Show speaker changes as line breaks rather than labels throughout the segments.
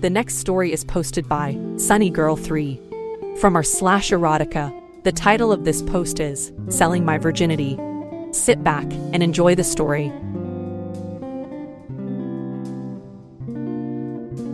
The next story is posted by Sunny Girl 3 from our slash erotica. The title of this post is Selling My Virginity. Sit back and enjoy the story.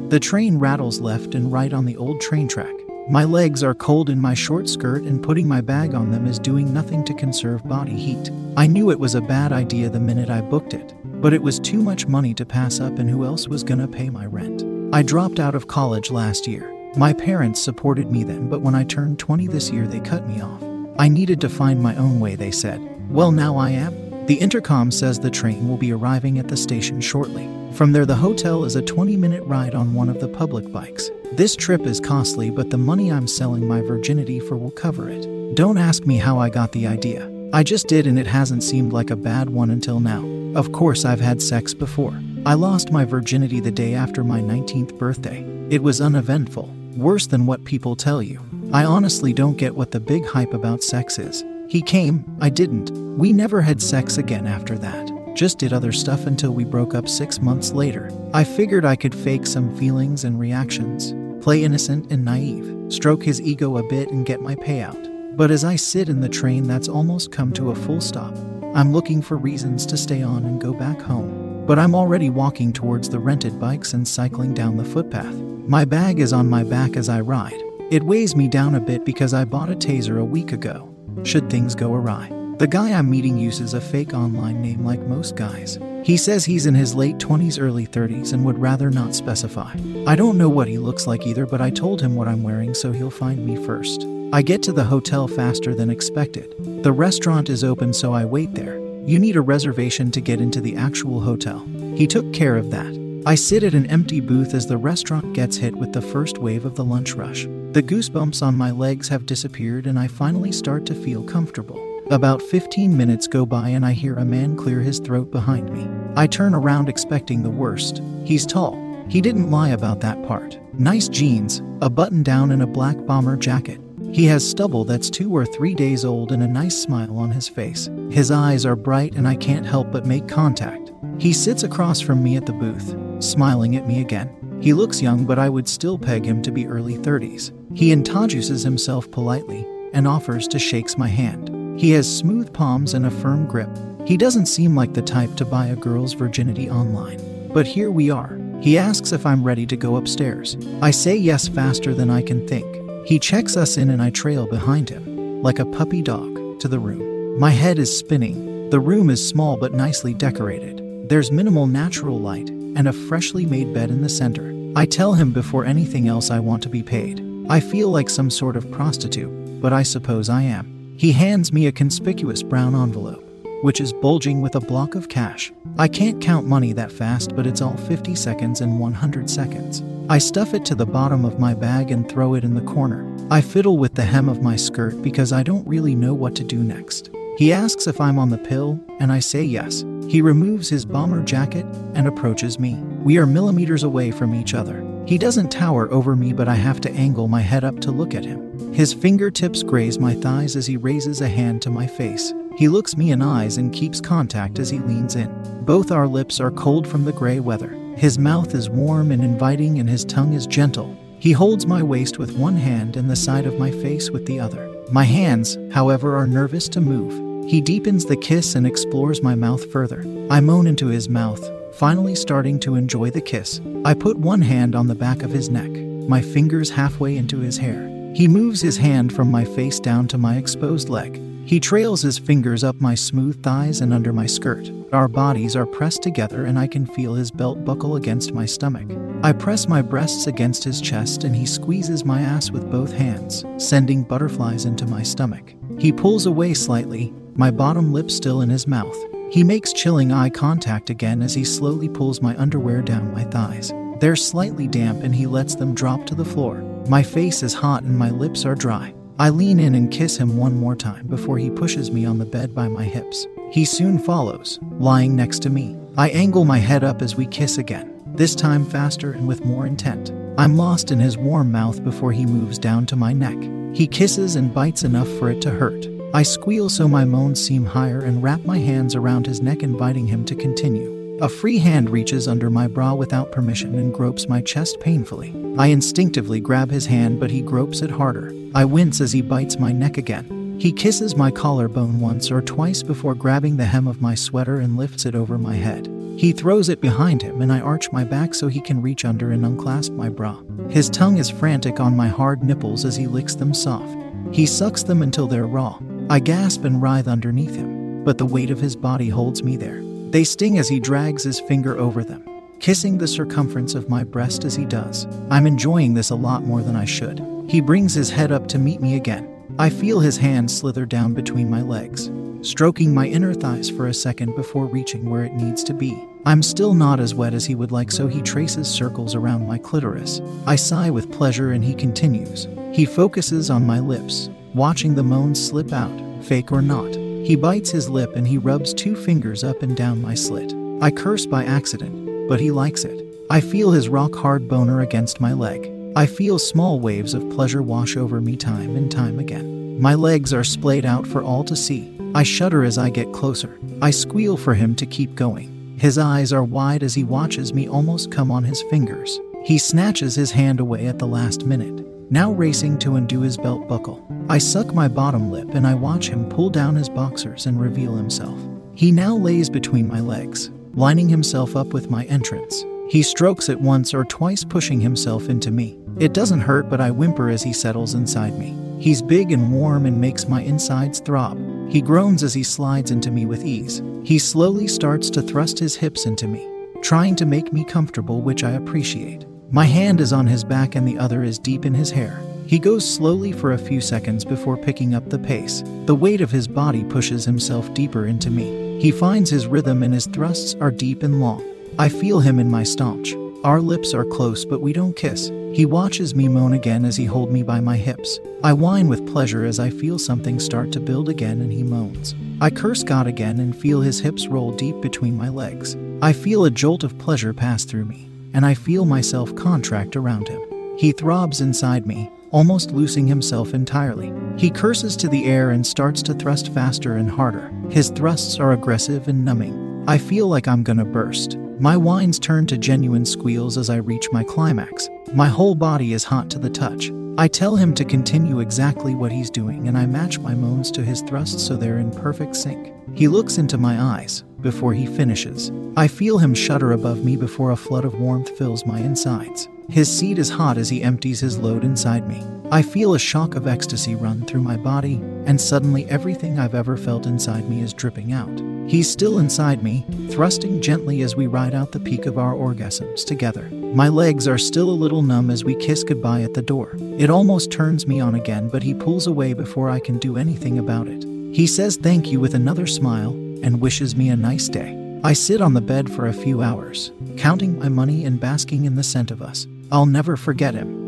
The train rattles left and right on the old train track. My legs are cold in my short skirt, and putting my bag on them is doing nothing to conserve body heat. I knew it was a bad idea the minute I booked it, but it was too much money to pass up, and who else was gonna pay my rent? I dropped out of college last year. My parents supported me then, but when I turned 20 this year, they cut me off. I needed to find my own way, they said. Well, now I am. The intercom says the train will be arriving at the station shortly. From there, the hotel is a 20 minute ride on one of the public bikes. This trip is costly, but the money I'm selling my virginity for will cover it. Don't ask me how I got the idea. I just did, and it hasn't seemed like a bad one until now. Of course, I've had sex before. I lost my virginity the day after my 19th birthday. It was uneventful, worse than what people tell you. I honestly don't get what the big hype about sex is. He came, I didn't. We never had sex again after that. Just did other stuff until we broke up six months later. I figured I could fake some feelings and reactions, play innocent and naive, stroke his ego a bit and get my payout. But as I sit in the train that's almost come to a full stop, I'm looking for reasons to stay on and go back home. But I'm already walking towards the rented bikes and cycling down the footpath. My bag is on my back as I ride. It weighs me down a bit because I bought a taser a week ago, should things go awry. The guy I'm meeting uses a fake online name like most guys. He says he's in his late 20s, early 30s, and would rather not specify. I don't know what he looks like either, but I told him what I'm wearing so he'll find me first. I get to the hotel faster than expected. The restaurant is open, so I wait there. You need a reservation to get into the actual hotel. He took care of that. I sit at an empty booth as the restaurant gets hit with the first wave of the lunch rush. The goosebumps on my legs have disappeared and I finally start to feel comfortable. About 15 minutes go by and I hear a man clear his throat behind me. I turn around expecting the worst. He's tall. He didn't lie about that part. Nice jeans, a button down, and a black bomber jacket. He has stubble that's two or three days old and a nice smile on his face. His eyes are bright and I can't help but make contact. He sits across from me at the booth, smiling at me again. He looks young, but I would still peg him to be early 30s. He introduces himself politely and offers to shakes my hand. He has smooth palms and a firm grip. He doesn't seem like the type to buy a girl's virginity online. But here we are. He asks if I'm ready to go upstairs. I say yes faster than I can think. He checks us in and I trail behind him, like a puppy dog, to the room. My head is spinning. The room is small but nicely decorated. There's minimal natural light and a freshly made bed in the center. I tell him before anything else I want to be paid. I feel like some sort of prostitute, but I suppose I am. He hands me a conspicuous brown envelope, which is bulging with a block of cash. I can't count money that fast, but it's all 50 seconds and 100 seconds. I stuff it to the bottom of my bag and throw it in the corner. I fiddle with the hem of my skirt because I don't really know what to do next. He asks if I'm on the pill, and I say yes. He removes his bomber jacket and approaches me. We are millimeters away from each other. He doesn't tower over me, but I have to angle my head up to look at him. His fingertips graze my thighs as he raises a hand to my face. He looks me in eyes and keeps contact as he leans in. Both our lips are cold from the gray weather. His mouth is warm and inviting, and his tongue is gentle. He holds my waist with one hand and the side of my face with the other. My hands, however, are nervous to move. He deepens the kiss and explores my mouth further. I moan into his mouth, finally starting to enjoy the kiss. I put one hand on the back of his neck, my fingers halfway into his hair. He moves his hand from my face down to my exposed leg. He trails his fingers up my smooth thighs and under my skirt. Our bodies are pressed together, and I can feel his belt buckle against my stomach. I press my breasts against his chest, and he squeezes my ass with both hands, sending butterflies into my stomach. He pulls away slightly, my bottom lip still in his mouth. He makes chilling eye contact again as he slowly pulls my underwear down my thighs. They're slightly damp, and he lets them drop to the floor. My face is hot, and my lips are dry. I lean in and kiss him one more time before he pushes me on the bed by my hips. He soon follows, lying next to me. I angle my head up as we kiss again, this time faster and with more intent. I'm lost in his warm mouth before he moves down to my neck. He kisses and bites enough for it to hurt. I squeal so my moans seem higher and wrap my hands around his neck, inviting him to continue. A free hand reaches under my bra without permission and gropes my chest painfully. I instinctively grab his hand, but he gropes it harder. I wince as he bites my neck again. He kisses my collarbone once or twice before grabbing the hem of my sweater and lifts it over my head. He throws it behind him, and I arch my back so he can reach under and unclasp my bra. His tongue is frantic on my hard nipples as he licks them soft. He sucks them until they're raw. I gasp and writhe underneath him, but the weight of his body holds me there. They sting as he drags his finger over them, kissing the circumference of my breast as he does. I'm enjoying this a lot more than I should. He brings his head up to meet me again. I feel his hand slither down between my legs, stroking my inner thighs for a second before reaching where it needs to be. I'm still not as wet as he would like, so he traces circles around my clitoris. I sigh with pleasure and he continues. He focuses on my lips, watching the moans slip out, fake or not. He bites his lip and he rubs two fingers up and down my slit. I curse by accident, but he likes it. I feel his rock hard boner against my leg. I feel small waves of pleasure wash over me time and time again. My legs are splayed out for all to see. I shudder as I get closer. I squeal for him to keep going. His eyes are wide as he watches me almost come on his fingers. He snatches his hand away at the last minute now racing to undo his belt buckle. I suck my bottom lip and I watch him pull down his boxers and reveal himself. He now lays between my legs, lining himself up with my entrance. He strokes it once or twice, pushing himself into me. It doesn't hurt, but I whimper as he settles inside me. He's big and warm and makes my insides throb. He groans as he slides into me with ease. He slowly starts to thrust his hips into me, trying to make me comfortable, which I appreciate. My hand is on his back and the other is deep in his hair. He goes slowly for a few seconds before picking up the pace. The weight of his body pushes himself deeper into me. He finds his rhythm and his thrusts are deep and long. I feel him in my staunch. Our lips are close, but we don't kiss. He watches me moan again as he holds me by my hips. I whine with pleasure as I feel something start to build again and he moans. I curse God again and feel his hips roll deep between my legs. I feel a jolt of pleasure pass through me and I feel myself contract around him. He throbs inside me, almost loosing himself entirely. He curses to the air and starts to thrust faster and harder. His thrusts are aggressive and numbing. I feel like I'm gonna burst. My whines turn to genuine squeals as I reach my climax. My whole body is hot to the touch. I tell him to continue exactly what he's doing, and I match my moans to his thrusts so they're in perfect sync. He looks into my eyes before he finishes. I feel him shudder above me before a flood of warmth fills my insides. His seat is hot as he empties his load inside me. I feel a shock of ecstasy run through my body, and suddenly everything I've ever felt inside me is dripping out. He's still inside me, thrusting gently as we ride out the peak of our orgasms together. My legs are still a little numb as we kiss goodbye at the door. It almost turns me on again, but he pulls away before I can do anything about it. He says thank you with another smile and wishes me a nice day. I sit on the bed for a few hours, counting my money and basking in the scent of us. I'll never forget him.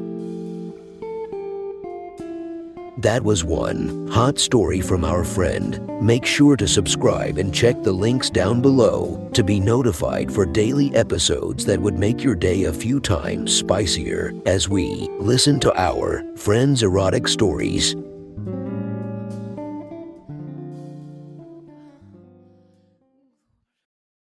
That was one hot story from our friend. Make sure to subscribe and check the links down below to be notified for daily episodes that would make your day a few times spicier as we listen to our friends' erotic stories